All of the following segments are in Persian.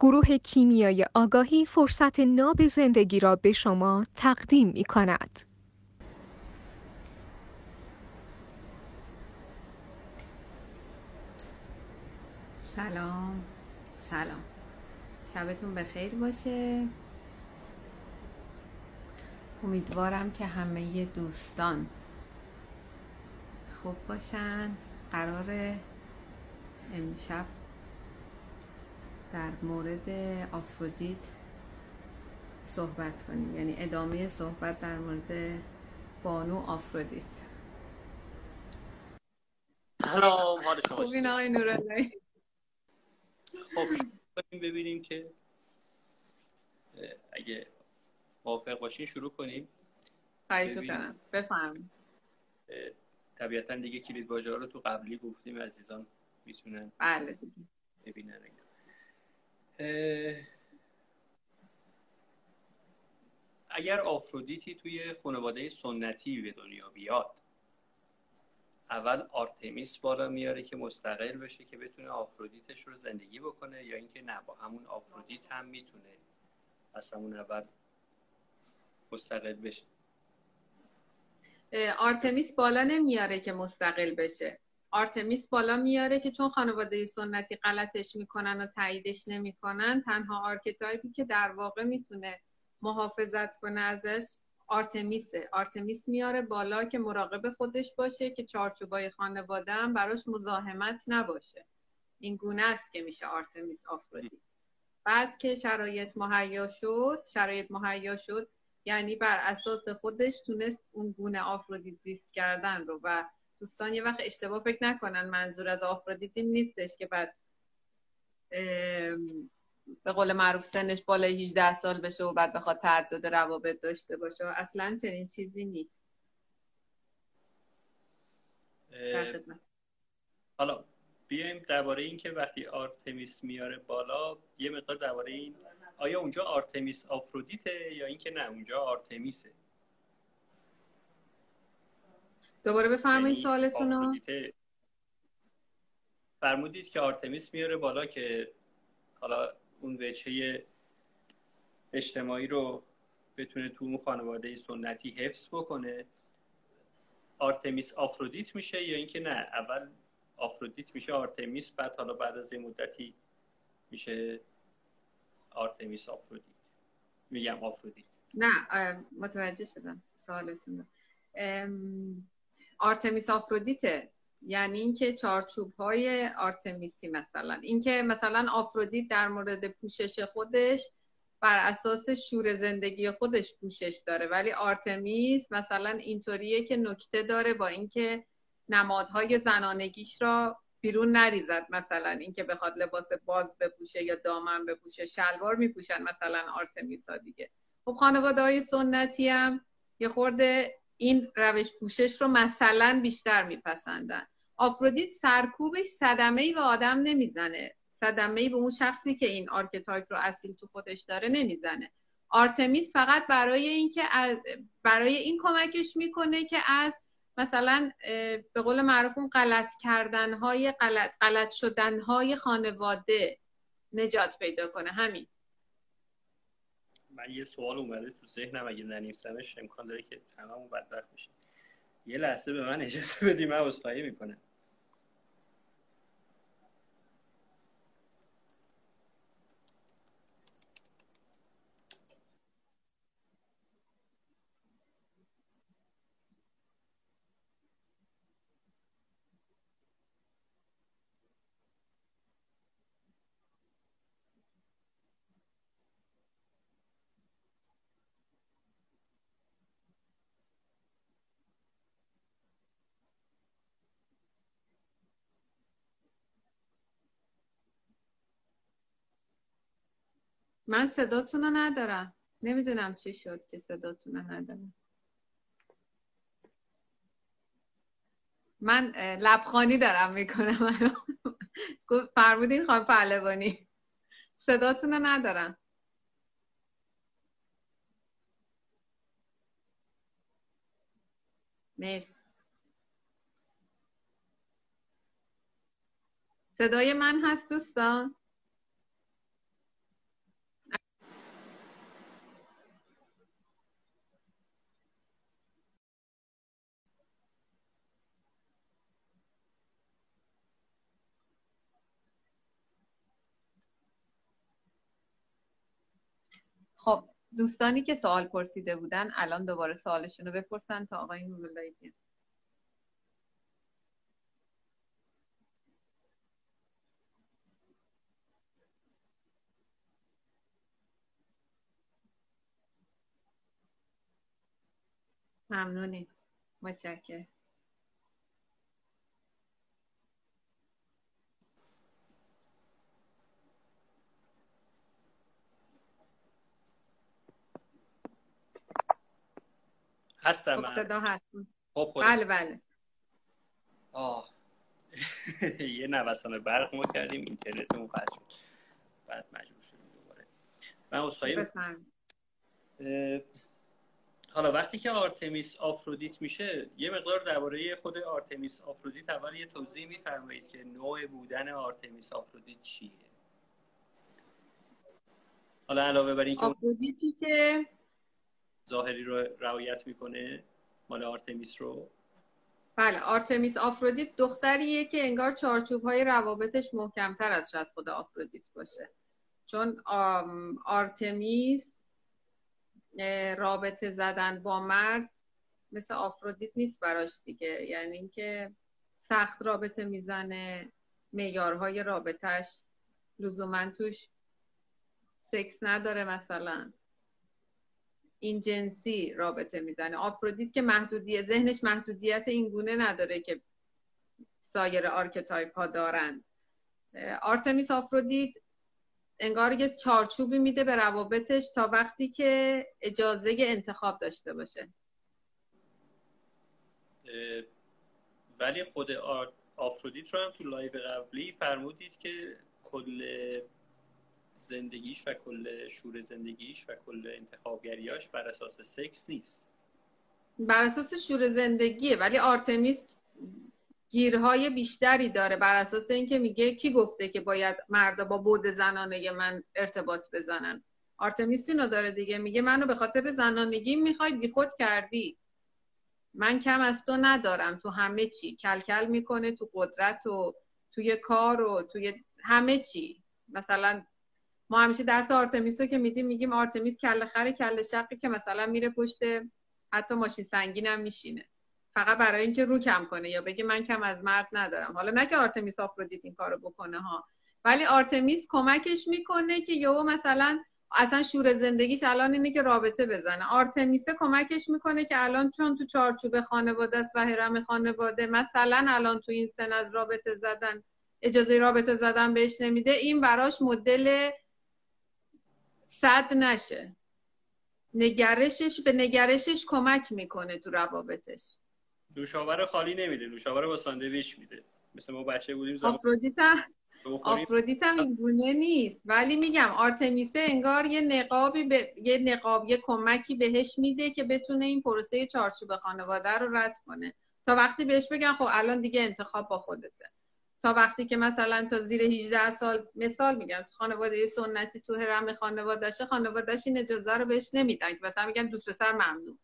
گروه کیمیای آگاهی فرصت ناب زندگی را به شما تقدیم می کند. سلام. سلام. شبتون بخیر باشه. امیدوارم که همه دوستان خوب باشن. قرار امشب در مورد آفرودیت صحبت کنیم. یعنی ادامه صحبت در مورد بانو آفرودیت. سلام حال شما خوبین آقای نورالله؟ خب ببینیم که اگه موافق باشین شروع کنیم. خواهش کنم بفهم طبیعتا دیگه کلید واژه رو تو قبلی گفتیم عزیزان می‌تونن بله ببینن. اگر آفرودیتی توی خانواده سنتی به دنیا بیاد اول آرتمیس بالا میاره که مستقل بشه که بتونه آفرودیتش رو زندگی بکنه یا اینکه نه با همون آفرودیت هم می‌تونه از همون اول مستقل بشه. آرتمیس بالا نمیاره که مستقل بشه. آرتمیس بالا میاره که چون خانواده سنتی غلطش می‌کنن و تاییدش نمی‌کنن تنها archetype ی که در واقع می‌تونه محافظت کنه ازش آرتمیسه. آرتمیس میاره بالا که مراقب خودش باشه که چارچوبای خانواده هم براش مزاحمت نباشه. این گونه است که میشه آرتمیس آفرودیت بعد که شرایط مهیا شد شرایط مهیا شد یعنی بر اساس خودش تونست اون گونه آفرودیت زیست کردن رو و دوستان یه وقت اشتباه فکر نکنن منظور از آفرودیت این نیستش که بعد به قول معروف سنش بالای 18 سال بشه و بعد بخواد تعدد روابط داشته باشه. اصلا چنین چیزی نیست. حالا بیایم درباره این که وقتی آرتمیس میاره بالا یه مقدار درباره این آیا اونجا آرتمیس آفرودیته یا اینکه نه اونجا آرتمیسه؟ دوباره بفرمایید یعنی سوالتون رو. فرمودید که آرتمیس میاره بالا که حالا اون وجهه اجتماعی رو بتونه تو اون خانواده سنتی حفظ بکنه. آرتمیس آفرودیت میشه یا اینکه نه؟ اول آفرودیت میشه آرتمیس بعد حالا بعد از یه مدتی میشه آرتمیس آفرودیت. میگم آفرودیت. نه متوجه شدم سوالتون آرتمیس آفرودیته. یعنی اینکه چارچوب های آرتمیسی مثلا. اینکه مثلا آفرودیت در مورد پوشش خودش بر اساس شور زندگی خودش پوشش داره. ولی آرتمیس مثلا اینطوریه که نکته داره با اینکه نمادهای زنانگیش را بیرون نریزد مثلا. اینکه بخواد لباس باز بپوشه یا دامن بپوشه شلوار میپوشن مثلا آرتمیس ها دیگه. خب خانواده های سنتی هم یه خورده این روش پوشش رو مثلا بیشتر میپسندن. آفرودیت سرکوبش صدمه ای به آدم نمی‌زنه. صدمه ای به اون شخصی که این archetype رو اصیل تو خودش داره نمی‌زنه. آرتمیس فقط برای اینکه برای این کمکش می‌کنه که از مثلا به قول معروف اون غلط کردن های غلط, غلط شدن های خانواده نجات پیدا کنه. همین. من یه سوال اومده تو ذهنم اگه ننویسمش امکان داره که تمام بدبخت بشه. یه لحظه به من اجازه بدی من عذرخواهی می‌کنم. من صداتون رو ندارم. نمی‌دونم چی شد که صداتون رو ندارم. من لبخانی دارم می‌کنم فرمودین خواهم پهلوانی. صداتون رو ندارم. مرسی. صدای من هست دوستان؟ خب دوستانی که سوال پرسیده بودن الان دوباره سوالشون رو بپرسن تا آقای نوراللهی بیان ممنونی متشکرم. هستم خب صدا هست. خب خود بله بله. آه. یه نوسان برق ما کردیم اینترنتمون قطع شد. بعد مجبور شدیم دوباره. من عذرخواهی بفرمایید. اه، حالا وقتی که آرتمیس آفرودیت میشه یه مقدار درباره خود آرتمیس آفرودیت اول یه توضیح میفرمایید که نوع بودن آرتمیس آفرودیت چیه؟ حالا علاوه بر اینکه اون آفرودیتی که ظاهری رو رعایت می‌کنه؟ مال آرتمیس رو؟ بله آرتمیس آفرودیت دختریه که انگار چارچوب های روابطش محکمتر از شاید خود آفرودیت باشه. چون آرتمیس رابطه زدن با مرد مثل آفرودیت نیست براش دیگه. یعنی اینکه سخت رابطه می‌زنه معیارهای رابطش لزوما توش سکس نداره مثلا. این جنسی رابطه می‌زنه. آفرودیت که محدودیت ذهنش محدودیت این گونه نداره که سایر archetype ها دارند. آرتمیس آفرودیت انگار یه چارچوبی میده به روابطش تا وقتی که اجازه انتخاب داشته باشه. ولی خود آفرودیت رو هم تو live قبلی فرمودید که کل زندگیش و کل شور زندگیش و کل انتخابگریاش بر اساس سکس نیست. بر اساس شور زندگیه ولی آرتمیس گیرهای بیشتری داره بر اساس اینکه میگه کی گفته که باید مردا با بعد زنانه من ارتباط بزنن. آرتمیس اینو داره دیگه میگه منو به خاطر زنانگی می‌خوای بیخود کردی. من کم از تو ندارم تو همه چی. کلکل می‌کنه تو قدرت و توی کار و توی همه چی. مثلا ما همیشه درس آرتمیس رو که میدیم میگیم آرتمیس کله خر کله شقی که مثلا میره پشت حتی ماشین سنگین هم میشینه. فقط برای اینکه رو کم کنه یا بگه من کم از مرد ندارم. حالا نه که آرتمیس آفرودیت این کارو بکنه ها ولی آرتمیس کمکش می‌کنه که یهو مثلا اصلا شور زندگیش الان اینه که رابطه بزنه. آرتمیسه کمکش می‌کنه که الان چون تو چارچوب خانواده است و هرم خانواده مثلا الان تو این سن از رابطه زدن اجازه رابطه زدن بهش نمیده این براش مدل صد نشه. نگرشش به نگرشش کمک می‌کنه تو روابطش. نوشابه خالی نمیده نوشابه با ساندویچ میده. مثل ما بچه بودیم زمان آفرودیت هم آفرودیت هم این گونه نیست. ولی میگم آرتمیسه انگار یه نقابی به... یه نقاب یه کمکی بهش میده که بتونه این پروسه چارچوب خانواده رو رد کنه. تا وقتی بهش بگن خب الان دیگه انتخاب با خودته. تا وقتی که مثلا تا زیر 18 سال مثال میگم خانواده سنتی تو هرم خانوادهشه خانوادهش این اجازه رو بهش نمیدن. که مثلا میگن دوست پسر ممنوع.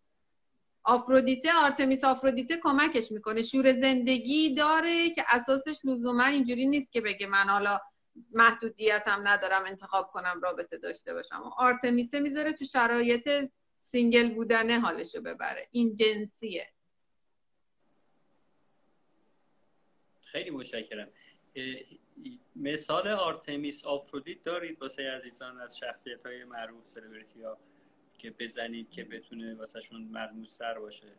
آفرودیته آرتمیس آفرودیته کمکش می‌کنه. شور زندگی داره که اساسش لزوما اینجوری نیست که بگه من حالا محدودیتم ندارم انتخاب کنم رابطه داشته باشم. آرتمیسه می‌ذاره تو شرایط single بودنه حالشو ببره. این جنسیه. خیلی متشکرم. مثال آرتمیس آفرودیت دارید واسه عزیزان از شخصیت های معروف سلبریتی ها که بزنید که بتونه واسه شون ملموس تر باشه.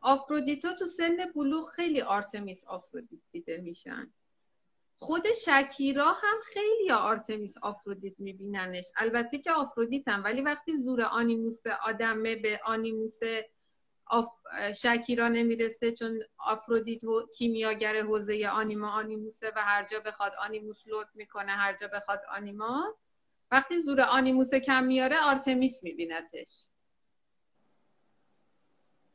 آفرودیتا تو سن بلوغ خیلی آرتمیس آفرودیت دیده میشن. خود شکیرا هم خیلی آرتمیس آفرودیت میبیننش. البته که آفرودیت هم ولی وقتی زور آنیموس آدمه به آنیموس آف... شکیرا نمی‌رسه چون آفرودیت و کیمیاگر حوزه آنیما آنیموسه و هر جا بخواد آنیموس load می‌کنه هر جا بخواد آنیما. وقتی زور آنیموس کم میاره آرتمیس میبینتش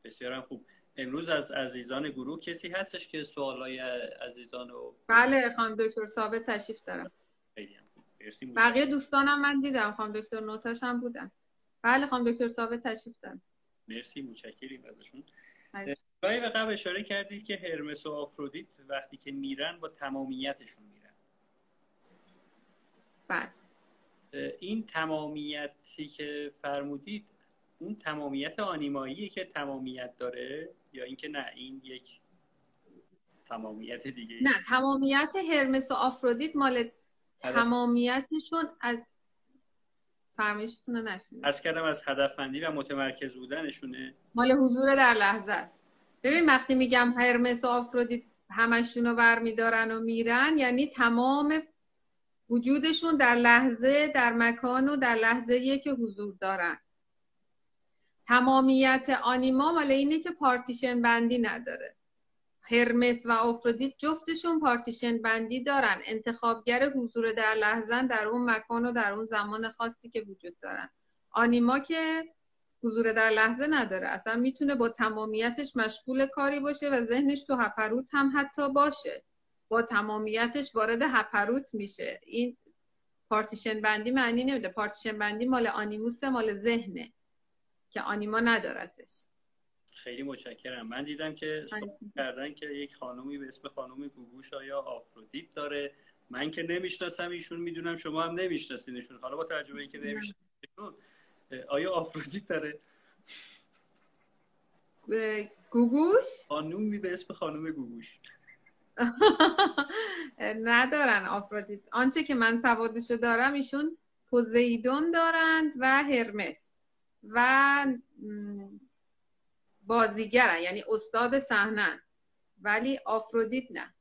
بسیارم خوب. امروز از عزیزان گروه کسی هستش که سوالای عزیزان رو بله خانم دکتر ثابت تشریف دارم. بقیه دوستانم من دیدم. خانم دکتر نوتاش هم بودن. بله خانم دکتر ثابت تشریف دارم. مرسی متشکریم ازشون. live قبل اشاره کردید که هرمس و آفرودیت وقتی که میرن با تمامیتشون میرن. بله. این تمامیتی که فرمودید اون تمامیت آنیمایی که تمامیت داره یا اینکه نه این یک تمامیت دیگه نه تمامیت هرمس و آفرودیت مال تمامیتشون از فرمایشتون رو از کردم از هدفمندی و متمرکز بودنشونه. مال حضور در لحظه است. ببین وقتی میگم هرمس و آفرودیت همشون رو برمیدارن و میرن یعنی تمام وجودشون در لحظه در مکان و در لحظه که حضور دارن. تمامیت آنیما مال اینه که پارتیشن بندی نداره. هرمس و آفرودیت جفتشون پارتیشن بندی دارن. انتخابگر حضور در لحظه در اون مکان و در اون زمان خاصی که وجود دارن. آنیما که حضور در لحظه نداره. اصلا می‌تونه با تمامیتش مشغول کاری باشه و ذهنش تو هپروت هم حتی باشه. با تمامیتش وارد هپروت میشه. این پارتیشن بندی معنی نمیده. پارتیشن بندی مال آنیموس مال ذهنه که آنیما ندارتش. خیلی متشکرم. من دیدم که کردن که یک خانومی به اسم خانوم گوگوش یا آفرودیت داره؟ من که نمی‌شناسم ایشون می‌دونم شما هم نمیشناسینشون. حالا با تجربه که نمیشناسینشون آیا آفرودیت داره؟ گوگوش؟ خانومی به اسم خانوم گوگوش. ندارن آفرودیت. آنچه که من سوادشو دارم ایشون پوزیدون دارند و هرمس و بازیگرن یعنی استاد صحنه ولی آفرودیت نه.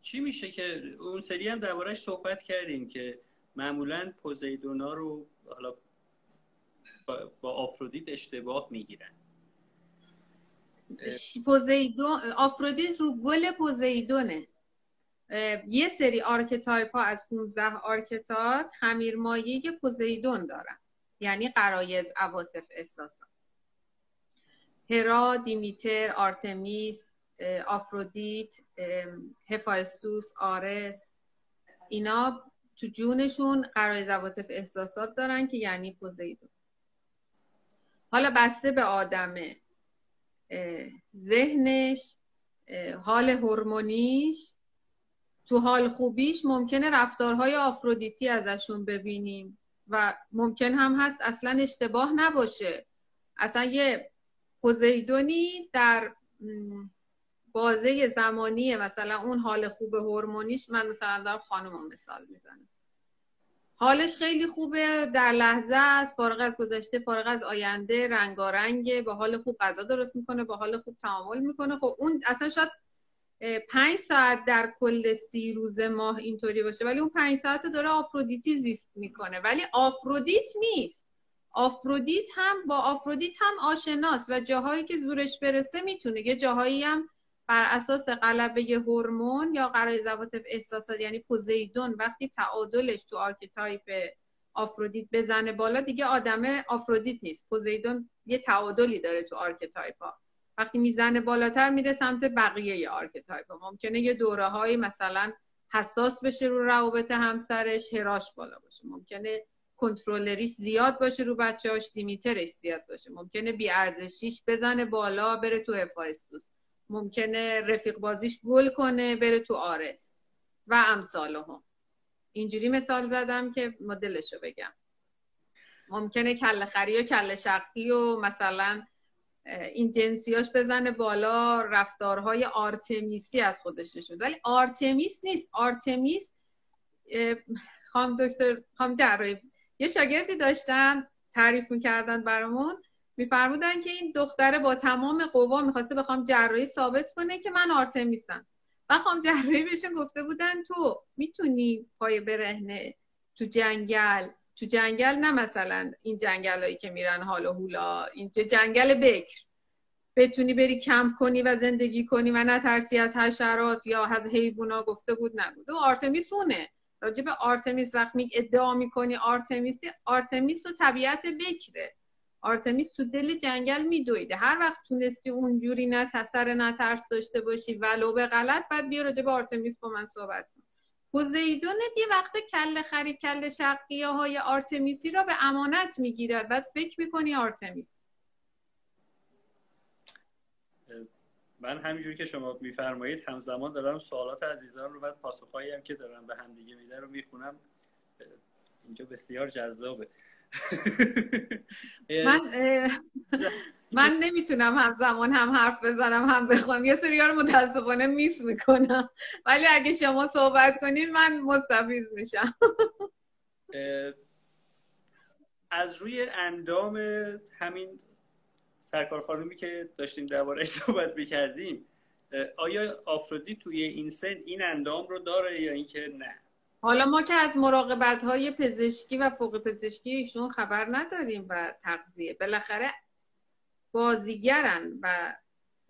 چی میشه که اون سری هم دربارهش صحبت کردیم که معمولا پوزیدونا رو حالا با آفرودیت اشتباه می‌گیرن. پوزیدون آفرودیت رو گل پوزیدونه. یه سری archetype ها از 15 archetype خمیرمایه پوزیدون دارن. یعنی غرایز عواطف احساسات. هرا، دیمیتر، آرتمیس، آفرودیت، هفایستوس، آرس اینا تو جونشون غرایز عواطف احساسات دارن که یعنی پوزیدون. حالا بسته به آدمه. ذهنش حال هورمونیش. تو حال خوبیش ممکنه رفتارهای آفرودیتی ازشون ببینیم و ممکن هم هست اصلا اشتباه نباشه. اصلا یه پوزیدونی در بازه زمانی مثلا اون حال خوب هورمونیش من مثلا دارم خانم مثال می‌زنم. حالش خیلی خوبه در لحظه است فارغ از گذشته فارغ از آینده رنگارنگه با حال خوب غذا درست می‌کنه با حال خوب تعامل می‌کنه. خب اون اصلا شاید پنج ساعت در کل سی روز ماه اینطوری باشه ولی اون پنج ساعت داره آفرودیتی زیست می‌کنه. ولی آفرودیت نیست. آفرودیت هم با آفرودیت هم آشناست و جاهایی که زورش برسه می‌تونه. یه جاهایی هم بر اساس غلبه هورمون یا غرایز عواطف احساسات یعنی پوزیدون وقتی تعادلش تو archetype آفرودیت بزنه بالا دیگه آدم آفرودیت نیست. پوزیدون یه تعادلی داره تو archetype ها وقتی می‌زنه بالاتر میره سمت بقیه archetype ها ممکنه یه دوره های مثلا حساس بشه رو روابط همسرش هراش بالا باشه. ممکنه کنترلریش زیاد باشه رو بچه‌هاش دیمیترش زیاد باشه. ممکنه بیارزشیش بزنه بالا بره تو هفایستوس ممکنه رفیق بازیش گل کنه بره تو آرس و امثال هم. اینجوری مثال زدم که مدلشو بگم. ممکنه کله خری و کله شقی و مثلا این جنسیاش بزنه بالا رفتارهای آرتمیسی از خودش نشون ولی آرتمیس نیست. آرتمیس خانم دکتر خانم جراحی یه شاگردی داشتن تعریف می‌کردن برامون میفرمودن که این دختره با تمام قوا می‌خواسته به خانم جراحی ثابت کنه که من آرتمیسم. و خانم جراحی بهشون گفته بودن تو می‌تونی پای برهنه تو جنگل تو جنگل نه مثلا این جنگل هایی که میرن حال و هولا این جنگل بکر بتونی بری کمپ کنی و زندگی کنی و نترسی از حشرات یا از حیوونا گفته بود نگو. تو آرتمیس اونه. راجب آرتمیس وقتی ادعا می‌کنی آرتمیس آرتمیس و طبیعت بکره. آرتمیس تو دل جنگل میدویده. هر وقت تونستی اونجوری نه تسر نه ترس داشته باشی ولو به غلط بعد بیا راجع به آرتمیس با من صحبت کن. پوزیدون یه وقت کل خری کل شقیه های آرتمیسی را به امانت می‌گیرد. بعد فکر می‌کنی آرتمیس. من همینجوری که شما میفرمایید همزمان دارم سوالات عزیزان رو بعد پاسخهایی هم که دارم به همدیگه میدن رو می‌خونم. اینجا بسیار جذابه. من من نمی‌تونم همزمان هم حرف بزنم هم بخوام. یه سری رو متاسفانه میس می‌کنم. ولی اگه شما صحبت کنید من مستفیض میشم. از روی اندام همین سرکار خانومی که داشتیم دربارهش صحبت می‌کردیم آیا آفرودی توی این سن این اندام رو داره یا اینکه نه؟ حالا ما که از مراقبت های پزشکی و فوق پزشکی ایشون خبر نداریم و تغذیه بالاخره بازیگرن و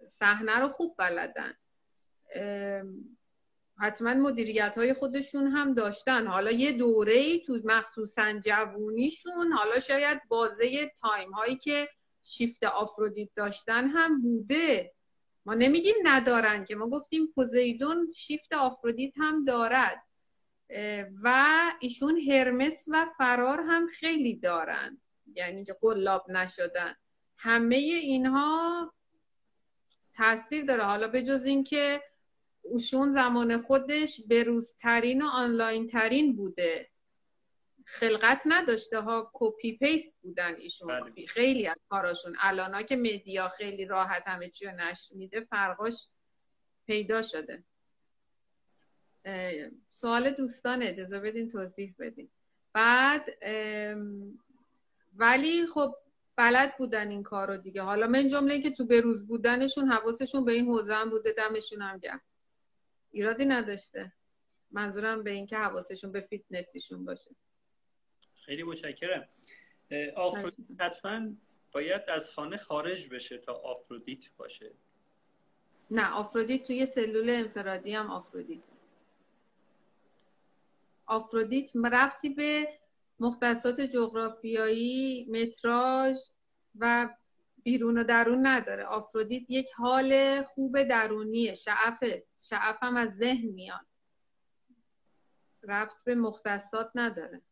صحنه رو خوب بلدن. حتما مدیریت های خودشون هم داشتن. حالا یه دوره ای تو مخصوصا جوونیشون حالا شاید بازه time هایی که شیفت آفرودیت داشتن هم بوده. ما نمیگیم ندارن که ما گفتیم پوزیدون شیفت آفرودیت هم دارد. و ایشون هرمس و فرار هم خیلی دارن. یعنی که قلاب نشدن. همه اینها تاثیر داره. حالا به جز اینکه اوشون زمان خودش بروزترین و آنلاین ترین بوده. خلقت نداشته ها copy paste بودن ایشون. بله. خیلی از کاراشون. الان که media خیلی راحت همه چی رو نشر میده فرقاش پیدا شده. سوال دوستان اجازه بدین توضیح بدین. بعد ولی خب بلد بودن این کار رو دیگه. حالا من جمله که تو بروز بودنشون حواسشون به این حوزه هم بوده دمشون هم گرم. ایرادی نداشته. منظورم به این که حواسشون به فیتنسیشون باشه. خیلی متشکرم. آفرودیت حتما باید از خانه خارج بشه تا آفرودیت باشه. نه آفرودیت توی سلول انفرادی هم آفرودیت. آفرودیت رفتی به مختصات جغرافیایی متراژ و بیرون و درون نداره. آفرودیت یک حال خوب درونیه شعفه. شعف هم از ذهن میاد. رفت به مختصات نداره.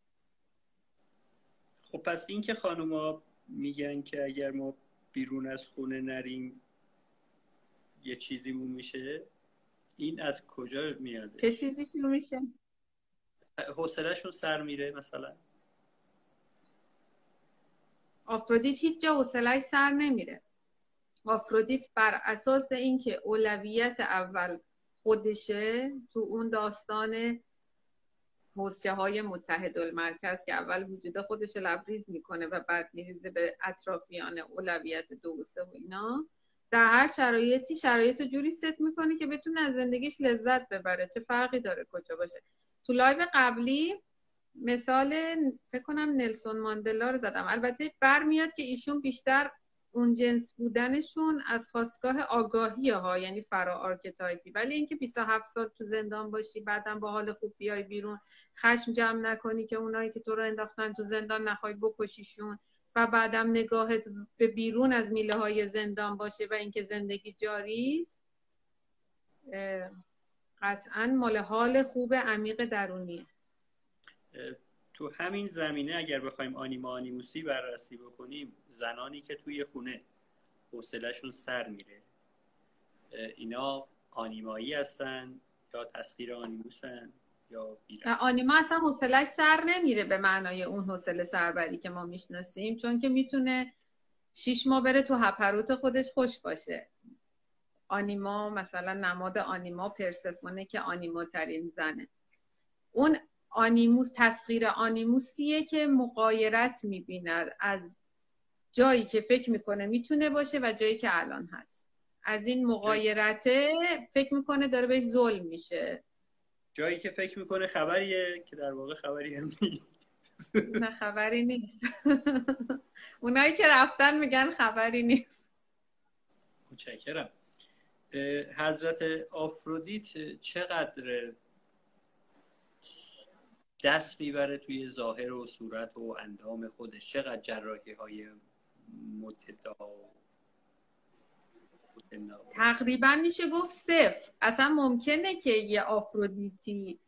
خب پس این که خانوما میگن که اگر ما بیرون از خونه نریم یه چیزی مون میشه این از کجا میاد چه چیزی شروع میشه؟ حوصلهشون سر میره مثلا. آفرودیت هیچ جا حوصلهش سر نمیره. آفرودیت بر اساس اینکه اولویت اول خودشه تو اون داستان حوزچه های متحد المرکز که اول وجود خودش لبریز می‌کنه و بعد میریزه به اطرافیان اولویت دو و سه و اینا در هر شرایطی شرایط رو جوری ست می‌کنه که بتونه از زندگیش لذت ببره. چه فرقی داره کجا باشه؟ تو live قبلی مثال فکر کنم نلسون ماندلا رو زدم. البته برمیاد که ایشون بیشتر اون جنس بودنشون از خاستگاه آگاهی ها یعنی فرا archetype ی ولی اینکه 27 سال تو زندان باشی بعدم با حال خوب بیای بیرون خشم جمع نکنی که اونایی که تو رو انداختن تو زندان نخوای بکشیشون و بعدم نگاهت به بیرون از میله های زندان باشه و اینکه زندگی جاری است قطعا مال حال خوب عمیق درونیه. تو همین زمینه اگر بخوایم آنیما آنیموسی بررسی بکنیم زنانی که توی خونه حوصلهشون سر میره اینا آنیمایی هستن یا تسخیر آنیموسن یا بیرن آنیما اصلا حوصلهش سر نمیره به معنای اون حوصله سربری که ما می‌شناسیم چون که می‌تونه شیش ماه بره تو هپروت خودش خوش باشه. آنیما مثلا نماد آنیما پرسفونه که آنیما ترین زنه. اون آنیموس تسخیر آنیموسیه که مقایرت می‌بیند از جایی که فکر می‌کنه می‌تونه باشه و جایی که الان هست. از این مقایرته فکر می‌کنه داره بهش ظلم میشه. جایی که فکر می‌کنه خبریه که در واقع خبری هم نیست. نه خبری نیست. اونایی که رفتن میگن خبری نیست. متشکرم. حضرت آفرودیت چقدر دست می‌بره توی ظاهر و صورت و اندام خودش. چقدر جراحی های متدا تقریبا میشه گفت صفر. اصلا ممکنه که یه آفرودیتی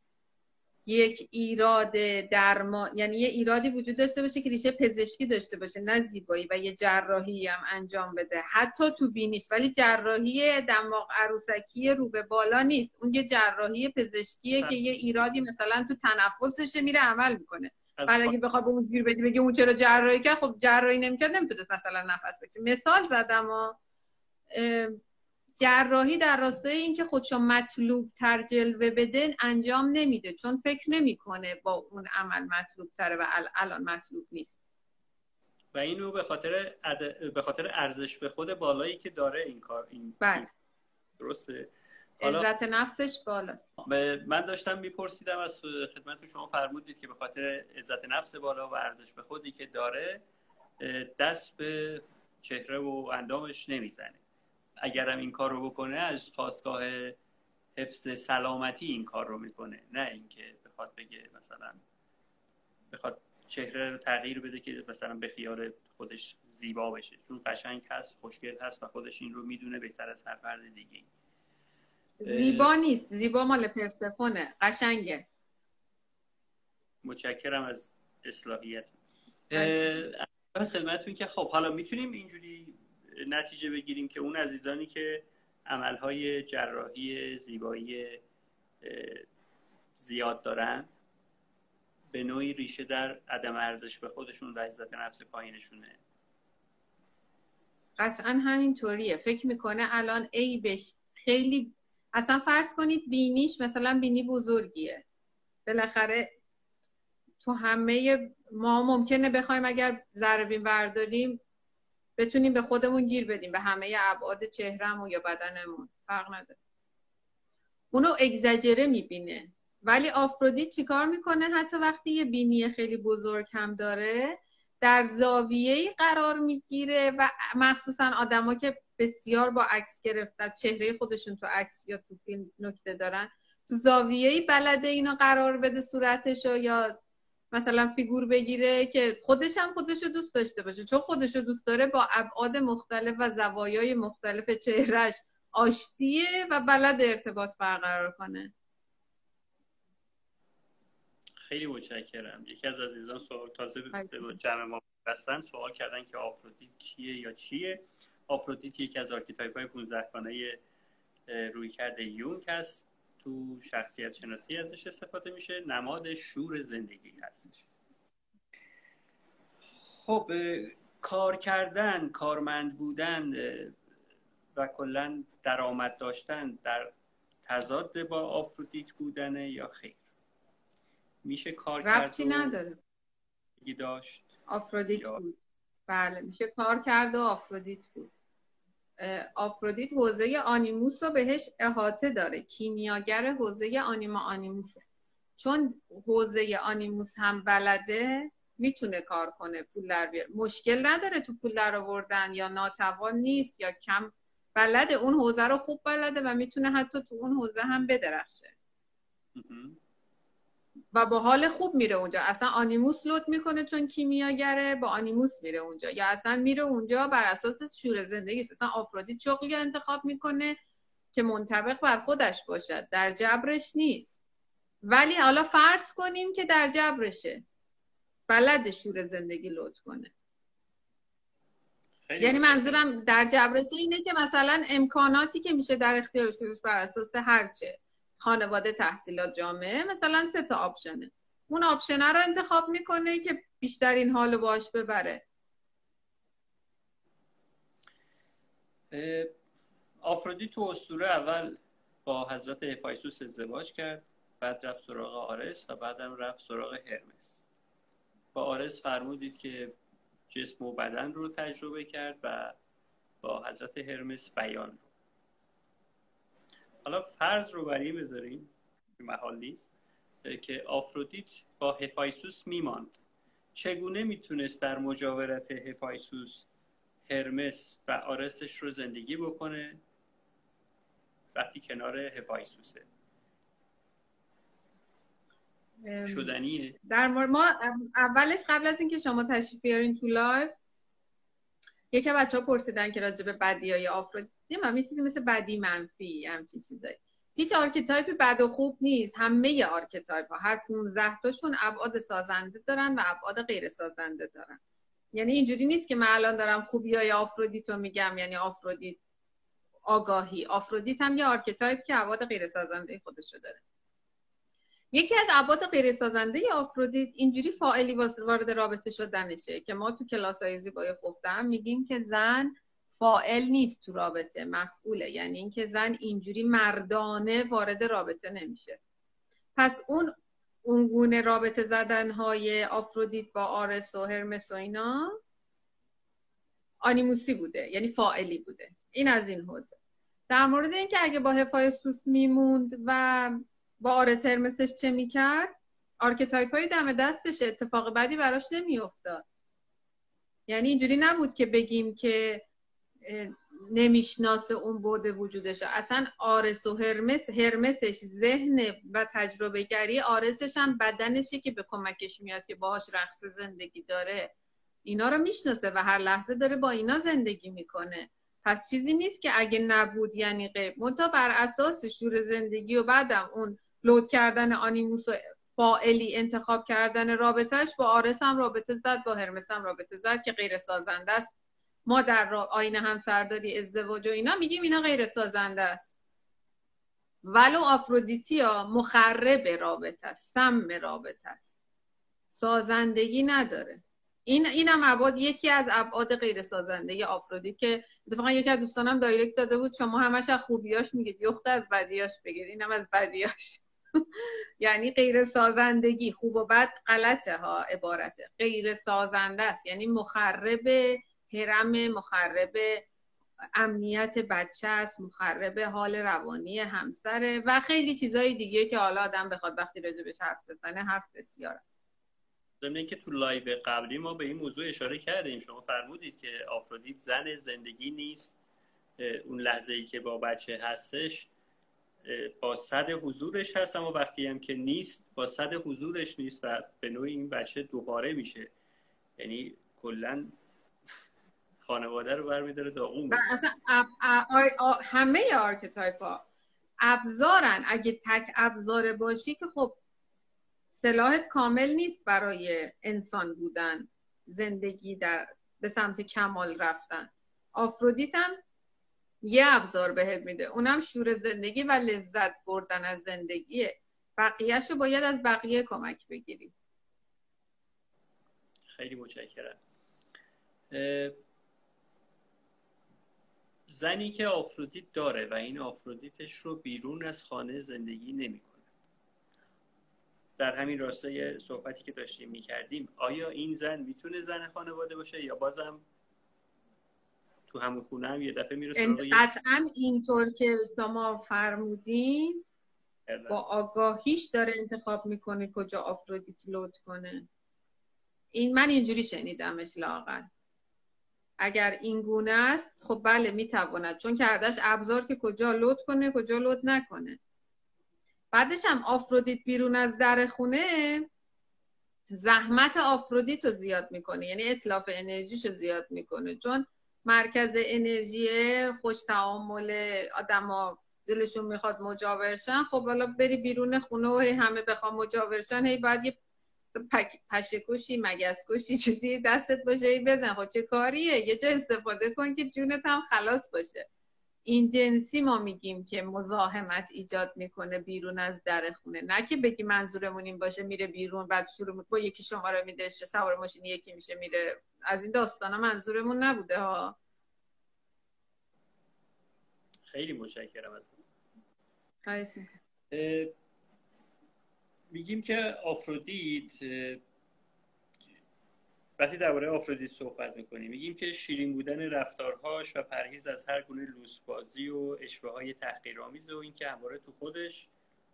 یک ایراد درمان یعنی یه ایرادی وجود داشته باشه که ریشه پزشکی داشته باشه نه زیبایی و یه جراحی هم انجام بده. حتی تو بینیش ولی جراحی دماغ عروسکی رو به بالا نیست. اون یه جراحی پزشکیه که یه ایرادی مثلا تو تنفسشه میره عمل می‌کنه. برای اگه بخواد به اون گیر بدی بگه اون چرا جراحی کرد خب جراحی نمی‌کرد نمی‌تونست مثلا نفس بکشه. مثال زدم و جراحی در راستای اینکه خودشو مطلوب تر جلوه بده انجام نمیده چون فکر نمی‌کنه با اون عمل مطلوب تره و الان مطلوب نیست. و این رو به خاطر به خاطر ارزش به خود بالایی که داره این کار این بله. درسته. عزت نفسش بالاست. من داشتم میپرسیدم از خدمت شما فرمودید که به خاطر عزت نفس بالا و ارزش به خودی که داره دست به چهره و اندامش نمی‌زنه. اگرم این کار رو بکنه از خواستگاه حفظ سلامتی این کار رو می‌کنه. نه اینکه بخواد بگه مثلا بخواد چهره رو تغییر بده که مثلا به خیال خودش زیبا بشه. چون قشنگ هست خوشگل هست و خودش این رو می‌دونه بهتر از هر فرد دیگه زیبا نیست. زیبا مال پرسفونه قشنگه. متشکرم از اصلاحیت. از خدمتتون که خب حالا می‌تونیم اینجوری نتیجه بگیریم که اون عزیزانی که عملهای جراحی زیبایی زیاد دارن به نوعی ریشه در عدم ارزش به خودشون و عزت نفس پایینشونه. قطعا همینطوریه. فکر می‌کنه الان ای بش خیلی اصلا فرض کنید بینیش مثلا بینی بزرگیه. بالاخره تو همه ما ممکنه بخوایم اگر ذره برداریم بتونیم به خودمون گیر بدیم به همه ابعاد چهرهمون یا بدنمون. فرق نداره. اونو اگزجره می‌بینه. ولی آفرودیت چیکار می‌کنه؟ حتی وقتی یه بینی خیلی بزرگ هم داره در زاویه قرار می‌گیره و مخصوصا آدما که بسیار با عکس گرفتن چهره خودشون تو عکس یا تو فیلم نکته دارن تو زاویه بلده اینو قرار بده صورتشو یا مثلا فیگور بگیره که خودش هم خودش رو دوست داشته باشه. چون خودش رو دوست داره با ابعاد مختلف و زوایای مختلف چهرش آشتیه و بلد ارتباط برقرار کنه. خیلی متشکرم. یکی از عزیزان سوال تازه به جمع ما پیوستن سوال کردن که آفرودیت کیه یا چیه؟ آفرودیت یکی از archetype های 15 گانه رویکرد یونگ هست. تو شخصیت شناسی ازش استفاده میشه. نماد شور زندگی هستش. خب کار کردن کارمند بودن و کلا درآمد داشتن در تضاد با آفرودیت بودنه یا خیر. میشه کار کرد نداره. داشت آفرودیت بود. بله میشه کار کرد و آفرودیت بود. آفرودیت حوزه آنیموس رو بهش احاطه داره. کیمیاگر حوزه آنیما آنیموسه. چون حوزه آنیموس هم بلده می‌تونه کار کنه پول در بیاره. مشکل نداره تو پول در آوردن یا ناتوان نیست یا کم بلده. اون حوزه رو خوب بلده و می‌تونه حتی تو اون حوزه هم بدرخشه. و با حال خوب میره اونجا. اصلا آنیموس لود می‌کنه چون کیمیاگره با آنیموس میره اونجا. یا اصلا میره اونجا بر اساس شور زندگی اصلا آفرودیت شغلی انتخاب می‌کنه که منطبق بر خودش باشد در جبرش نیست. ولی حالا فرض کنیم که در جبرشه. بلد شور زندگی لود کنه. یعنی منظورم در جبرشه اینه که مثلا امکاناتی که میشه در اختیارش گذاشت بر اساس هرچه. خانواده تحصیلات جامعه مثلا سه تا آپشنه. اون آپشنه رو انتخاب می‌کنه که بیشترین حال باش ببره. آفرودی تو اسطوره اول با حضرت هفایسوس ازدواج کرد بعد رفت سراغ آرس و بعدم رفت سراغ هرمس. با آرس فرمودید که جسم و بدن رو تجربه کرد و با حضرت هرمس بیان رو. حالا فرض رو بر این بذاریم محال نیست که آفرودیت با هفایسوس میماند. چگونه می‌تونست در مجاورت هفایسوس هرمس و آرسش رو زندگی بکنه؟ وقتی کنار هفایسوسه. شدنیه. در مورد ما اولش قبل از اینکه شما تشریف بیارین تو live یکی بچه ها پرسیدن که راجع به بدی های آفرودیت هم چیزی مثل بدی منفی همچین چیزایی. هیچ archetype ی بد و خوب نیست. همه archetype ها هر 15 تاشون ابعاد سازنده دارن و ابعاد غیر سازنده دارن. یعنی اینجوری نیست که من الان دارم خوبی های آفرودیت رو میگم یعنی آفرودیت آگاهی. آفرودیت هم یه archetype که ابعاد غیر سازنده خودشو داره. یکی از ابعاد غیر سازنده آفرودیت اینجوری فاعلی وارد رابطه شدنشه که ما تو کلاس های زیبای خفتم میگیم که زن فائل نیست تو رابطه مفعوله. یعنی اینکه زن اینجوری مردانه وارد رابطه نمیشه. پس اون اونگونه رابطه زدن های آفرودیت با آرس و هرمس و اینا آنیموسی بوده یعنی فائلی بوده. این از این حوزه. در مورد اینکه اگه با هفایستوس میموند و با آرس هرمسش چه می‌کرد archetype های دم دستش اتفاق بعدی براش نمیافتاد. یعنی اینجوری نبود که بگیم که نمی‌شناسه اون بوده وجودش. اصلا آرس و هرمس هرمسش ذهن و تجربه گری آرسش هم بدنشه که به کمکش میاد که باهاش رقص زندگی داره. اینا رو می‌شناسه و هر لحظه داره با اینا زندگی می‌کنه. پس چیزی نیست که اگه نبود یعنی غیب منتها بر اساس شور زندگی و بعدم اون لود کردن آنیموس و فائلی انتخاب کردن رابطهش با آرس هم رابطه زد با هرمس هم رابطه زد که غیر سازنده است. ما در آین همسرداری ازدواج و اینا میگیم اینا غیر سازنده است. ولو آفرودیتیا مخرب رابطه است سم رابطه است. سازندگی نداره. این اینم ابعاد یکی از ابعاد غیر سازنده آفرودیت که اتفاقا یکی از دوستانم دایرکت داده بود شما همش از خوبیاش میگید. یخته از بدیاش بگید اینم از بدیاش. یعنی غیر سازندگی خوب و بد غلطه ها عبارته. غیر سازنده است. یعنی مخرب هرم مخرب امنیت بچه است مخرب حال روانی همسره و خیلی چیزهای دیگه که حالا آدم بخواد وقتی بهش حرف بزنه حرف بسیار است. ضمن که تو live قبلی ما به این موضوع اشاره کردیم. شما فرمودید که آفرودیت زن زندگی نیست. اون لحظه ای که با بچه هستش با صد حضورش هست اما وقتی هم که نیست با صد حضورش نیست و به نوعی این بچه دوباره میشه. یعنی کلا خانواده رو برمیداره داغون همه archetype ها ابزارن. اگه تک ابزار باشی که خب سلاحت کامل نیست برای انسان بودن زندگی در به سمت کمال رفتن. آفرودیت هم یه ابزار بهت میده. اونم شور زندگی و لذت بردن از زندگیه. بقیهش رو باید از بقیه کمک بگیریم خیلی متشکرم. زنی که آفرودیت داره و این آفرودیتش رو بیرون از خانه زندگی نمی‌کنه. در همین راستای صحبتی که داشتیم می‌کردیم آیا این زن می‌تونه زن خانواده باشه یا بازم تو همون خونه هم یه دفعه میره قطعا اینطور که شما فرمودین بله. با آگاهیش داره انتخاب می‌کنه کجا آفرودیت لود کنه. این من اینجوری شنیدمش لاغل اگر این گونه است خب بله می‌تواند. چون کردش ابزار که کجا لود کنه کجا لود نکنه. بعدش هم آفرودیت بیرون از در خونه زحمت آفرودیت رو زیاد می‌کنه. یعنی اطلاف انرژیش رو زیاد می‌کنه. چون مرکز انرژی خوش تعامل آدما دلشون می‌خواد مجاورشن خب حالا بری بیرون خونه و همه بخوام مجاورشن هی باید یه پشه کشی مگس کشی چیزی دستت باشه ای بزن. خب چه کاریه؟ یه جا استفاده کن که جونت هم خلاص باشه. این جنسی ما میگیم که مزاحمت ایجاد می‌کنه بیرون از در خونه. نه که بگی منظورمون این باشه میره بیرون بعد شروع با یکی شما رو میده سوار ماشین یکی میشه میره. از این داستانا منظورمون نبوده ها. خیلی متشکرم از میگیم که آفرودیت وقتی درباره آفرودیت صحبت می‌کنیم میگیم که شیرین بودن رفتارهاش و پرهیز از هر گونه لوسبازی و اشوه های تحقیرآمیز و اینکه همواره تو خودش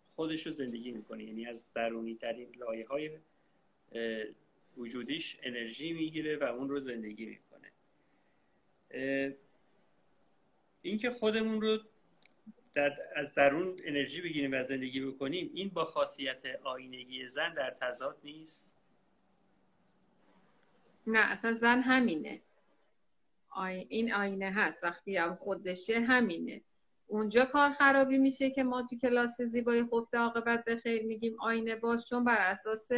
خودش رو زندگی می‌کنه. یعنی از درونی ترین لایه های وجودیش انرژی می‌گیره و اون رو زندگی می‌کنه. اینکه خودمون رو در از درون انرژی بگیریم و زندگی بکنیم این با خاصیت آینگی زن در تضاد نیست؟ نه اصلا زن همینه. این آینه هست. وقتی هم خودشه همینه. اونجا کار خرابی میشه که ما تو کلاس زیبای خفته عاقبت به خیر میگیم آینه باش چون بر اساس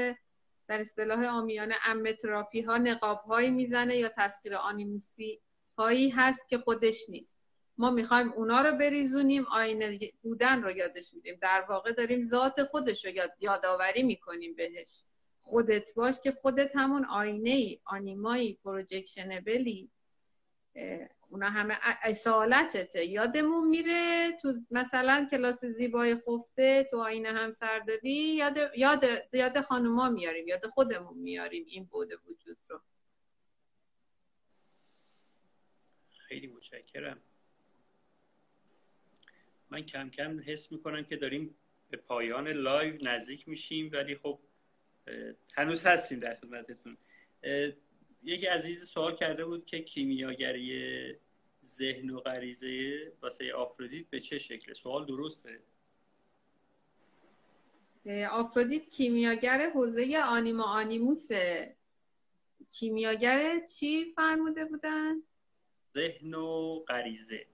در اصطلاح آمیانه امتراپی ها نقاب هایی می‌زنه یا تسخیر آنیموسی هایی هست که خودش نیست. ما می‌خوایم اونا رو بریزونیم آینه بودن رو یادش میدیم. در واقع داریم ذات خودش رو یاد یادآوری می‌کنیم بهش. خودت باش که خودت همون آینه ای آنیمایی پروجکشنبلی. اونا همه اصالتته. یادمون میره تو مثلا کلاس زیبای خفته تو آینه همسر دادی یاد یاد یاد خانوما میاریم یاد خودمون میاریم این بود وجود رو. خیلی متشکرم. من کم کم حس می‌کنم که داریم به پایان live نزدیک میشیم ولی خب هنوز هستیم در خدمتتون. یکی عزیز سوال کرده بود که کیمیاگری ذهن و غریزه واسه آفرودیت به چه شکله؟ سوال درسته؟ آفرودیت کیمیاگر حوزه anima animus ه. کیمیاگر چی فرموده بودن؟ ذهن و غریزه.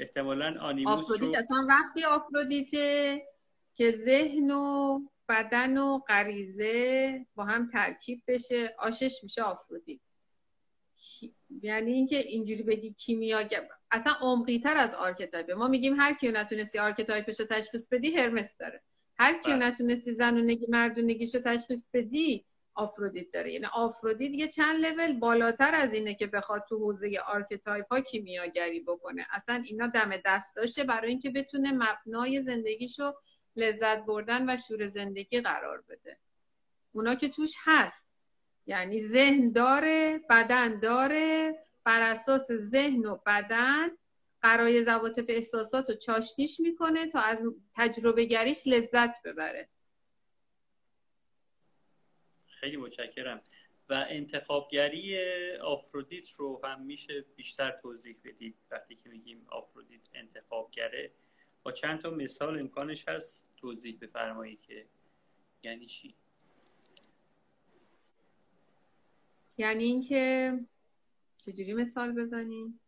احتمالا animus آفرودیت اصلا وقتی آفرودیته که ذهن و بدن و غریزه با هم ترکیب بشه آشش میشه آفرودیت. یعنی اینکه اینجوری بگی کیمیاگر اصلا عمقی تر از archetype ه. ما میگیم هر کیو نتونستی archetype ش رو تشخیص بدی هرمس داره. هر کیو بله. نتونستی زنونگی مردونگیش رو تشخیص بدی آفرودیت داره. یعنی آفرودیت یه چند لول بالاتر از اینه که بخواد تو حوزه archetype ها کیمیاگری بکنه. اصلا اینا دم دست داشته برای اینکه بتونه مبنای زندگیشو لذت بردن و شور زندگی قرار بده. اونا که توش هست. یعنی ذهن داره بدن داره بر اساس ذهن و بدن قرای زواتف احساسات رو چاشنیش می‌کنه تا از تجربه گریش لذت ببره. خیلی متشکرم. و انتخابگری آفرودیت رو هم میشه بیشتر توضیح بدید. وقتی که میگیم آفرودیت انتخابگره با چند تا مثال امکانش هست توضیح بفرمایید که یعنی چی؟ یعنی اینکه چجوری مثال بزنیم؟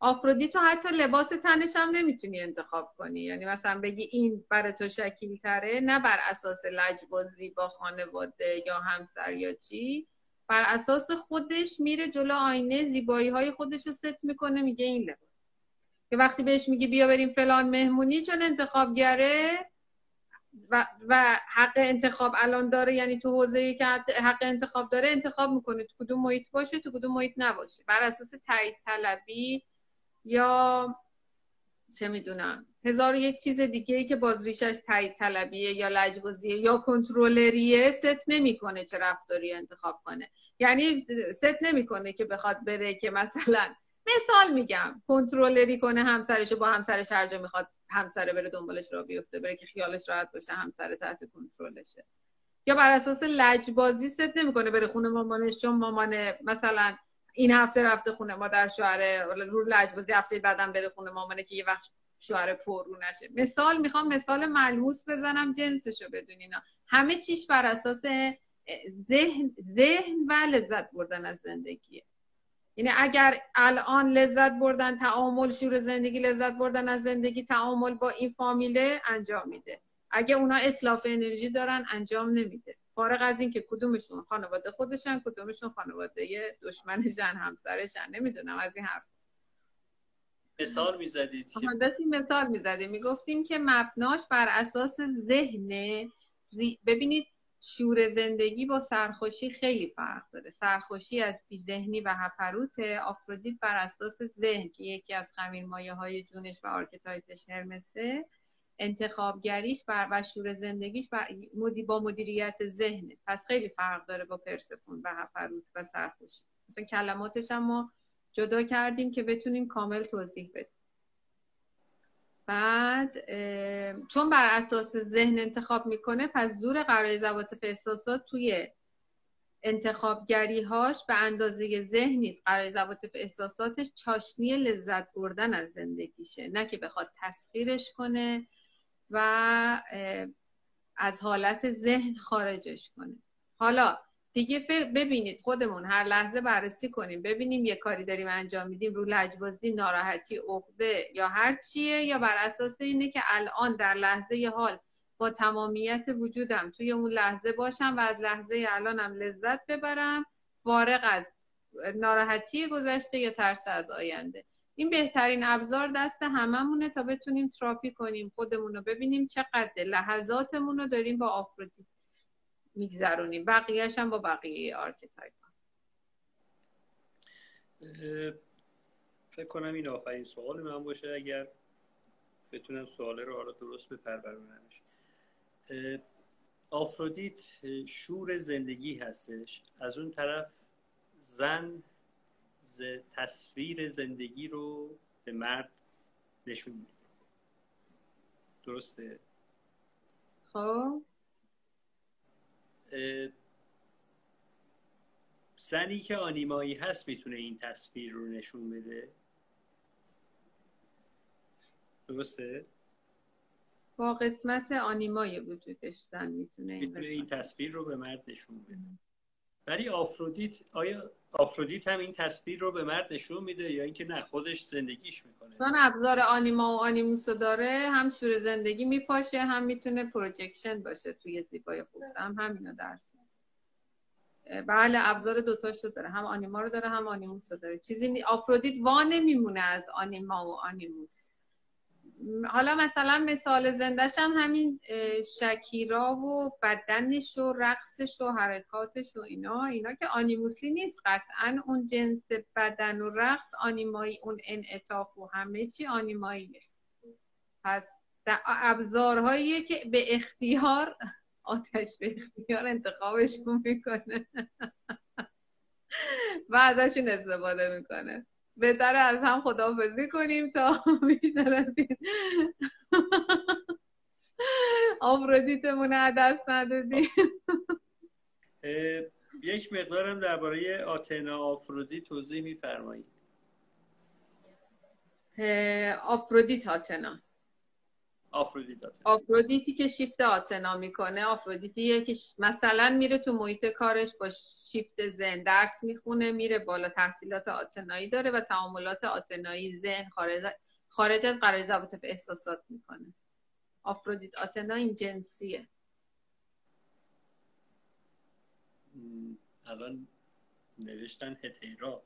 آفرودیت حتی لباس تنش هم نمی‌تونی انتخاب کنی. یعنی مثلا بگی این برای تو شکیل تره نه بر اساس لجبازی با خانواده یا همسر یا چی. بر اساس خودش میره جلو آینه زیبایی های خودش رو ست می‌کنه میگه این لباس. که وقتی بهش میگی بیا بریم فلان مهمونی چون انتخابگره و, و حق انتخاب الان داره یعنی تو حوزه که حق انتخاب داره انتخاب می‌کنه تو کدوم محیط باشه تو کدوم محیط نباشه. بر اساس تایید طلبی یا چه می‌دونم هزار و یک چیز دیگه ای که بازریشش تایید طلبیه یا لجبازیه یا کنترلریه ست نمی‌کنه چه رفتاری انتخاب کنه. یعنی ست نمی‌کنه که بخواد بره که مثلا مثال میگم کنترلری کنه همسرش با همسرش هر جا می‌خواد همسره بره دنبالش را بیفته بره که خیالش راحت باشه همسر تحت کنترلشه. یا بر اساس لجبازی ست نمی‌کنه بره خونه مامانش چون مامانه مثلا این هفته رفته خونه مادر شوهره رو لجبازی هفته بعدم بره خونه مامانه که یه وقت شوهر پررو نشه. مثال می‌خوام مثال ملموس بزنم جنسشو بدونین. همه چیش بر اساس ذهن ذهن و لذت بردن از زندگیه. یعنی اگر الان لذت بردن تعامل شور زندگی لذت بردن از زندگی تعامل با این فامیله انجام میده. اگه اونا اتلاف انرژی دارن انجام نمیده. فارغ از اینکه کدومشون خانواده خودشن کدومشون خانواده دشمن جن همسرشن نمی‌دونم از این حرف. مثال می‌زدید مهندسی مثال می‌زدیم. می‌گفتیم که مبناش بر اساس ذهن ببینید شور زندگی با سرخوشی خیلی فرق داره. سرخوشی از ذهنی و هپروت آفرودیت بر اساس ذهن که یکی از خمیر مایه های جونش و archetype ش هرمسه. انتخابگریش بر و شور زندگیش بر با مدیریت ذهنه. پس خیلی فرق داره با پرسفون و هپروت و سرخوشی. مثلا کلماتش هم ما جدا کردیم که بتونیم کامل توضیح بدیم. بعد چون بر اساس ذهن انتخاب می‌کنه پس زور قرار زواتف احساسات توی انتخابگری هاش به اندازه ذهن نیست. قرار زواتف احساساتش چاشنی لذت بردن از زندگیشه. نه که بخواد تسخیرش کنه و از حالت ذهن خارجش کنه. حالا دیگه ببینید خودمون هر لحظه بررسی کنیم. ببینیم یه کاری داریم انجام میدیم رو لجبازی ناراحتی عقده یا هر چیه یا بر اساس اینه که الان در لحظه حال با تمامیت وجودم توی اون لحظه باشم و از لحظه الانم لذت ببرم فارغ از ناراحتی گذشته یا ترس از آینده. این بهترین ابزار دست هممونه تا بتونیم تراپی کنیم خودمون رو ببینیم چقدر لحظاتمون رو داریم با آفرودیت میگذرونیم. بقیهش هم با بقیه archetype فکر کنم این آخرین سوال من باشه اگر بتونم سوال رو حالا درست بپرورونمش. آفرودیت شور زندگی هستش. از اون طرف زن تصویر زندگی رو به مرد نشون میده. درسته؟ خب. زنی که آنیمایی هست می‌تونه این تصویر رو نشون بده. درسته؟ با قسمت آنیمای وجودش زن می‌تونه این, این تصویر رو به مرد نشون بده. ولی آفرودیت آیا آفرودیت هم این تصویر رو به مرد نشون میده یا اینکه نه خودش زندگیش می‌کنه. چون ابزار آنیما و آنیموس داره هم شور زندگی میپاشه هم می‌تونه projection باشه توی زیبای خوبه هم همینو درس بله ابزار دوتاشو داره. هم آنیما رو داره هم آنیموس رو داره. چیزی آفرودیت وا نمیمونه از آنیما و آنیموس. حالا مثلا مثال زندش هم همین شکیرا و بدنش و رقصش و حرکاتش و اینا اینا که آنیموسی نیست. قطعا اون جنس بدن و رقص آنیمایی اون انعطاف و همه چی آنیماییه. پس ابزارهایی که به اختیار آتش به اختیار انتخابشون می‌کنه. و ازشون استفاده می‌کنه. بهتر از هم خداحافظی کنیم تا بیشتر از این آفرودیتمون دست ندادیم. یک مقدارم درباره آتنا آفرودیت توضیح میفرمایید. آفرودیت آتنا. آفرودیتی که شیفت آتنا می‌کنه آفرودیتیه که مثلا میره تو محیط کارش با شیفت زن درس می‌خونه میره بالا تحصیلات آتنایی داره و تعاملات آتنایی زن خارج, خارج از قرار ضبط احساسات می‌کنه. آفرودیت آتنا این جنسیه. الان نوشتن هتیرا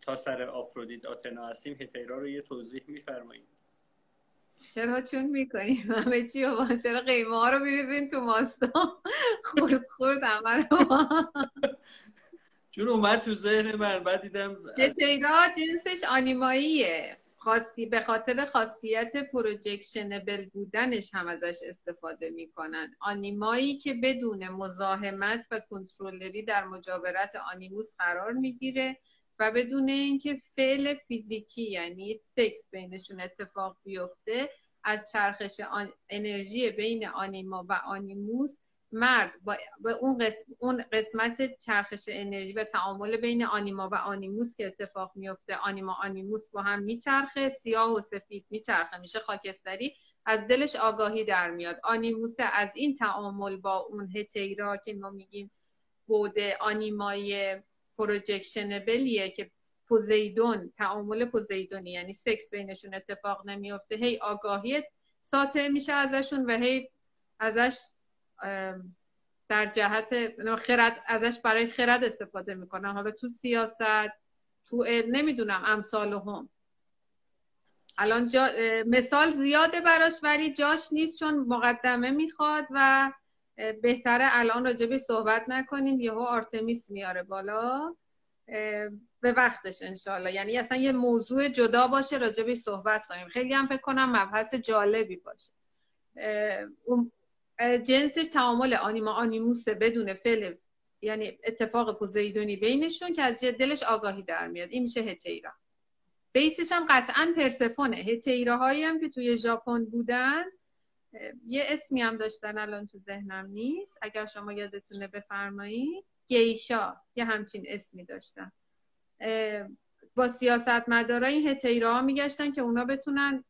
تا سر آفرودیت آتنا هستیم هتیرا رو یه توضیح میفرمایید. چرا چون می‌کنیم همه چی و چرا قیمه ها رو میریزین تو ماستا خورد خورد همه رو چون اومد تو ذهن من بعد دیدم تیرا جنسش آنیماییه. خاصی به خاطر خاصیت projectionable بودنش هم ازش استفاده می‌کنن. آنیمایی که بدون مزاحمت و کنترلری در مجاورت آنیموس قرار می‌گیره. و بدون اینکه فعل فیزیکی یعنی سکس بینشون اتفاق بیفته از چرخش انرژی بین آنیما و آنیموس مرد با اون, قسم، اون قسمت چرخش انرژی و تعامل بین آنیما و آنیموس که اتفاق میفته. آنیما آنیموس با هم میچرخه سیاه و سفید میچرخه میشه خاکستری. از دلش آگاهی در میاد. آنیموس از این تعامل با اون هتیرا که ما میگیم بوده آنیمای پروجکشنبلیه که پوزیدون تعامل پوزیدونی یعنی سکس بینشون اتفاق نمیفته هی آگاهی ساطع میشه ازشون و هی ازش در جهت خرد ازش برای خرد استفاده می‌کنن. حالا تو سیاست تو نمی‌دونم امثال هم. الان جا... مثال زیاده براش ولی جاش نیست چون مقدمه می‌خواد و بهتره الان راجبی صحبت نکنیم. یهو آرتمیس میاره بالا. به وقتش انشالله یعنی اصلا یه موضوع جدا باشه راجبی صحبت کنیم. خیلی هم فکر کنم مبحث جالبی باشه. جنسش تعامل آنیما آنیموس بدون فعل یعنی اتفاق پوزیدونی بینشون که از دلش آگاهی در میاد. این میشه هتیرا. بیسش هم قطعا پرسفونه. هتیراهایی هم که توی ژاپن بودن یه اسمی هم داشتن الان تو ذهنم نیست. اگر شما یادتونه بفرمایید گیشا یه همچین اسمی داشتن. با سیاست مدارای هتیرا میگشتن که اونا بتونن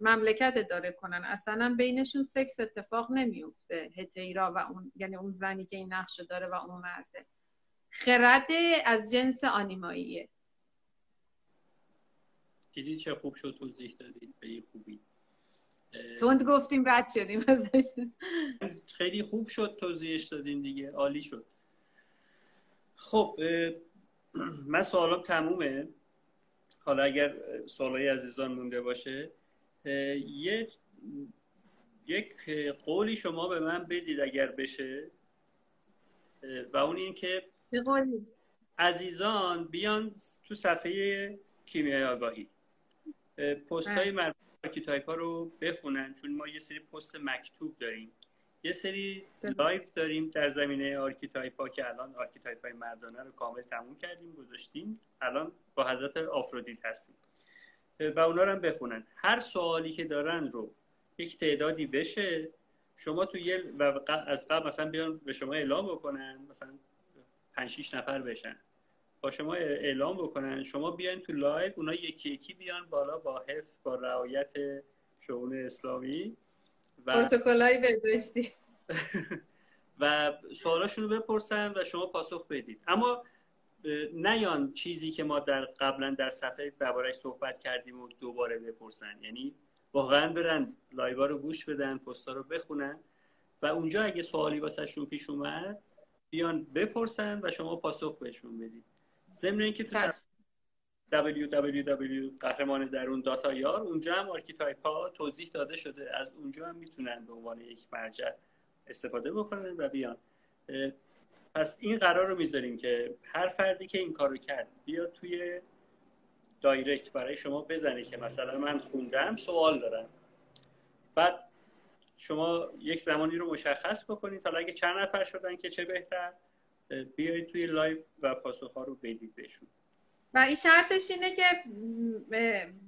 مملکت اداره کنن. اصلا بینشون سکس اتفاق نمیفته هتیرا و اون یعنی اون زنی که این نقش داره و اون مرده. خرد از جنس آنیماییه. دیدید چه خوب شد توضیح دادید. به این خوبی. تند گفتیم رد شدیم خیلی خوب شد توضیحش دادیم دیگه. عالی شد. خب من سوالم تمومه. حالا اگر سوالای عزیزان مونده باشه یک یک قولی شما به من بدید اگر بشه. و اون این که عزیزان بیان تو صفحه کیمیای آگاهی. پست های بله. مربوط ها رو بخونن چون ما یه سری پست مکتوب داریم. یه سری live داریم در زمینه archetype ها که الان archetype های مردانه رو کامل تموم کردیم گذاشتیم. الان با حضرت آفرودیت هستیم. و اونا رو هم بخونن. هر سوالی که دارن رو یک تعدادی بشه شما تو یه و از قبل مثلا بیان به شما اعلام بکنن مثلا 5 6 نفر بشن. با شما اعلام بکنن. شما بیاین تو live اونا یکی یکی بیان بالا با حفظ با رعایت شؤون اسلامی و پروتکلای بهداشتی. و سوالاشون رو بپرسن و شما پاسخ بدید. اما نیان چیزی که ما در قبلا در صفحه دربارهش صحبت کردیم و دوباره بپرسن. یعنی واقعا برن لایوا رو گوش بدن پستا رو بخونن و اونجا اگه سوالی واسهشون پیش اومد بیان بپرسن و شما پاسخ بهشون بدید. ضمن اینکه تو www قهرمان درون dot ir اونجا هم archetype ها توضیح داده شده. از اونجا هم می‌تونن به عنوان یک مرجع استفاده بکنن و بیان. پس این قرار رو می‌ذاریم که هر فردی که این کارو کرد بیاد توی direct برای شما بزنه که مثلا من خوندم سوال دارم. بعد شما یک زمانی رو مشخص بکنید. حالا اگه چند نفر شدن که چه بهتر؟ بیایید توی live و پاسخ ها رو بدید بهشون. و این شرطش اینه که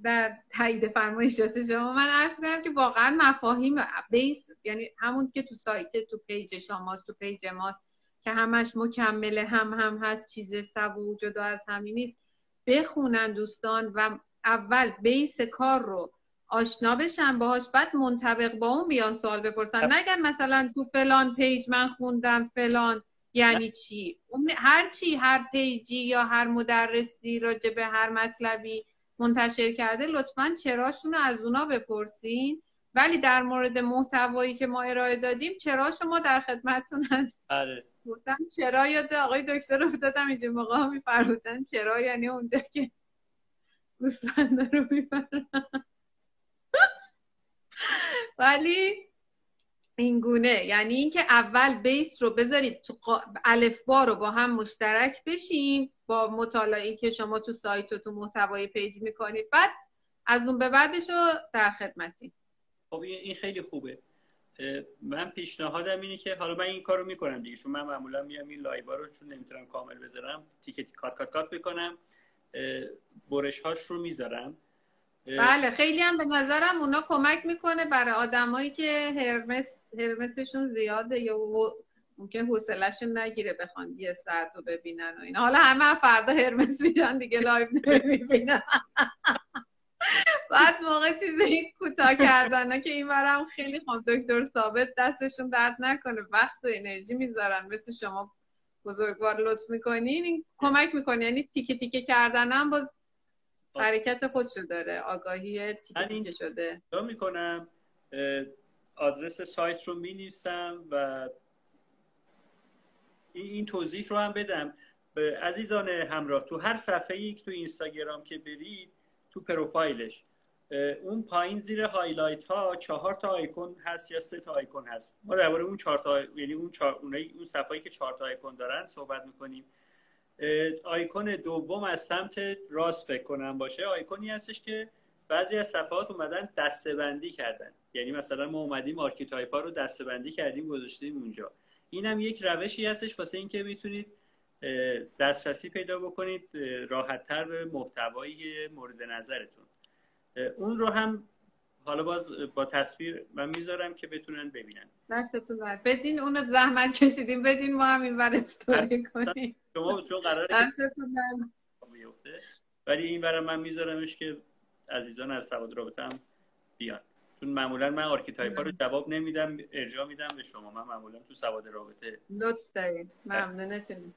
در تایید فرمایشات شما من عرض کنم که واقعا مفاهیم base یعنی همون که تو سایت تو page شماست تو page ماست که همش مکمله هم هم هست چیز سوا جدا از همین نیست. بخونن دوستان و اول base کار رو آشنا بشن باهاش بعد منطبق با اون بیان سوال بپرسن. نگن مثلا تو فلان page من خوندم فلان. یعنی چی؟ هر چی هر پیجی یا هر مدرسی راجع به هر مطلبی منتشر کرده لطفا چراشون رو از اونا بپرسین. ولی در مورد محتوایی که ما ارائه دادیم چرا شما در خدمتتون هست آره. گفتم چرا؟ یاد آقای دکتر افتادم اینجا. موقع میفرمودن چرا؟ یعنی اونجا که گوسفندا رو میفرن ولی این گونه یعنی اینکه اول base رو بذارید تو الف با رو با هم مشترک بشیم با مطالعه که شما تو سایت و تو محتوای page می‌کنید. بعد از اون به بعدش رو در خدمتی خب این خیلی خوبه. من پیشنهادم اینه که حالا من این کارو می‌کنم دیگه. چون من معمولا میام این live رو چون نمی‌تونم کامل بذارم تیکه cut cut cut می‌کنم. برش هاش رو می‌ذارم. بله خیلی هم به نظرم اونا کمک می‌کنه برای آدمایی که هرمس هرمسشون زیاده یا ممکن حوصلهشون نگیره بخوان یه ساعت رو ببینن و اینا. حالا همه فردا هرمس میدن دیگه live نمی‌بینن. بعد موقع چیزی کوتاه کردن که این برم خیلی خوب دکتر ثابت دستشون درد نکنه وقت و انرژی می‌ذارن. مثل شما بزرگوار لطف می‌کنین این کمک می‌کنه. یعنی تیکه تیکه کردنم باز حرکت خودشو داره آگاهی تیکه شده. می‌کنم آدرس سایت رو می و این توضیح رو هم بدم. به عزیزان همراه تو هر صفحه یک تو اینستاگرام که برید تو پروفایلش اون پایین زیر highlight ها چهار تا آیکون هست یا سه تا آیکون هست. ما درباره اون چهار تا یعنی اون چهار اون صفحه‌ای که چهار تا آیکون دارن صحبت می‌کنیم. آیکون دوم از سمت راست فکر کنم باشه. آیکونی هستش که بعضی از صفحات اومدن دسته‌بندی کردن. یعنی مثلا ما اومدیم archetype ها رو دسته‌بندی کردیم گذاشتیم اونجا. اینم یک روشی هستش واسه اینکه می‌تونید دسترسی پیدا بکنید راحتتر به محتوای مورد نظرتون. اون رو هم حالا باز با تصویر من می‌ذارم که بتونن ببینن. دستتون بدین اونو زحمت کشیدیم. بدین ما هم این کنیم. شما چون قراره ولی این برای من میذارمش که عزیزان از سواد رابطه هم بیان. چون معمولا من archetype ها رو جواب نمیدم ارجاع میدم به شما. من معمولا تو سواد رابطه لطف دارید ممنونتون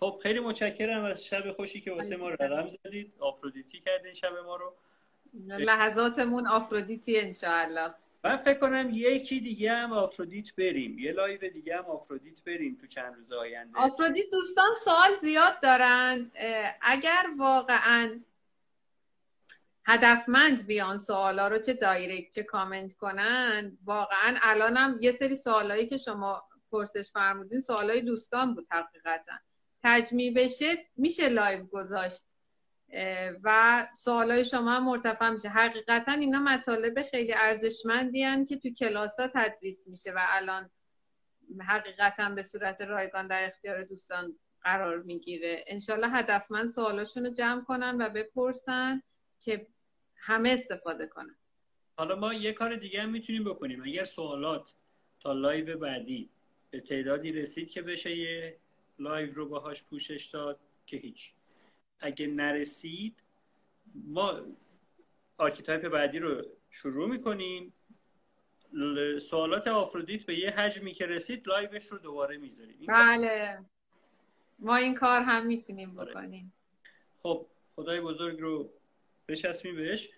خب خیلی متشکرم از شب خوشی که واسه ما رقم زدید. آفرودیتی کردین شب ما رو. لحظاتمون آفرودیتی انشاءالله. من فکر کنم یکی دیگه هم آفرودیت بریم. یه live دیگه هم آفرودیت بریم تو چند روز آینده. آفرودیت دوستان سوال زیاد دارن. اگر واقعا هدفمند بیان سوالا رو چه direct چه کامنت کنن واقعا الانم یه سری سوالایی که شما پرسش فرمودین سوالای دوستان بود حقیقتا. تجمیع بشه میشه live گذاشت. و سوالای شما هم مرتفع میشه. حقیقتا اینا مطالب خیلی ارزشمندی که تو کلاس ها تدریس میشه و الان حقیقتا به صورت رایگان در اختیار دوستان قرار می‌گیره. انشالله هدفمند سوالاشون رو جمع کنن و بپرسن که همه استفاده کنن. حالا ما یه کار دیگه هم می‌تونیم بکنیم. اگر سوالات تا live بعدی به تعدادی رسید که بشه یه live رو باهاش پوشش داد که هیچ. اگه نرسید ما archetype بعدی رو شروع می‌کنیم. سوالات آفرودیت به یه حجمی که رسید لایوش رو دوباره می‌ذاریم. بله. ما این کار هم می‌تونیم آره. بکنیم. خب خدای بزرگ رو بچسبیم بهش.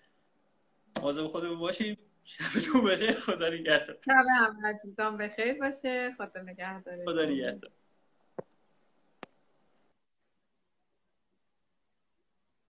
مواظب خودمون باشیم. شبتون بخیر. خدا نگهدار. شب همتون. بخیر باشه. خدا نگهدار خدا نگهدار.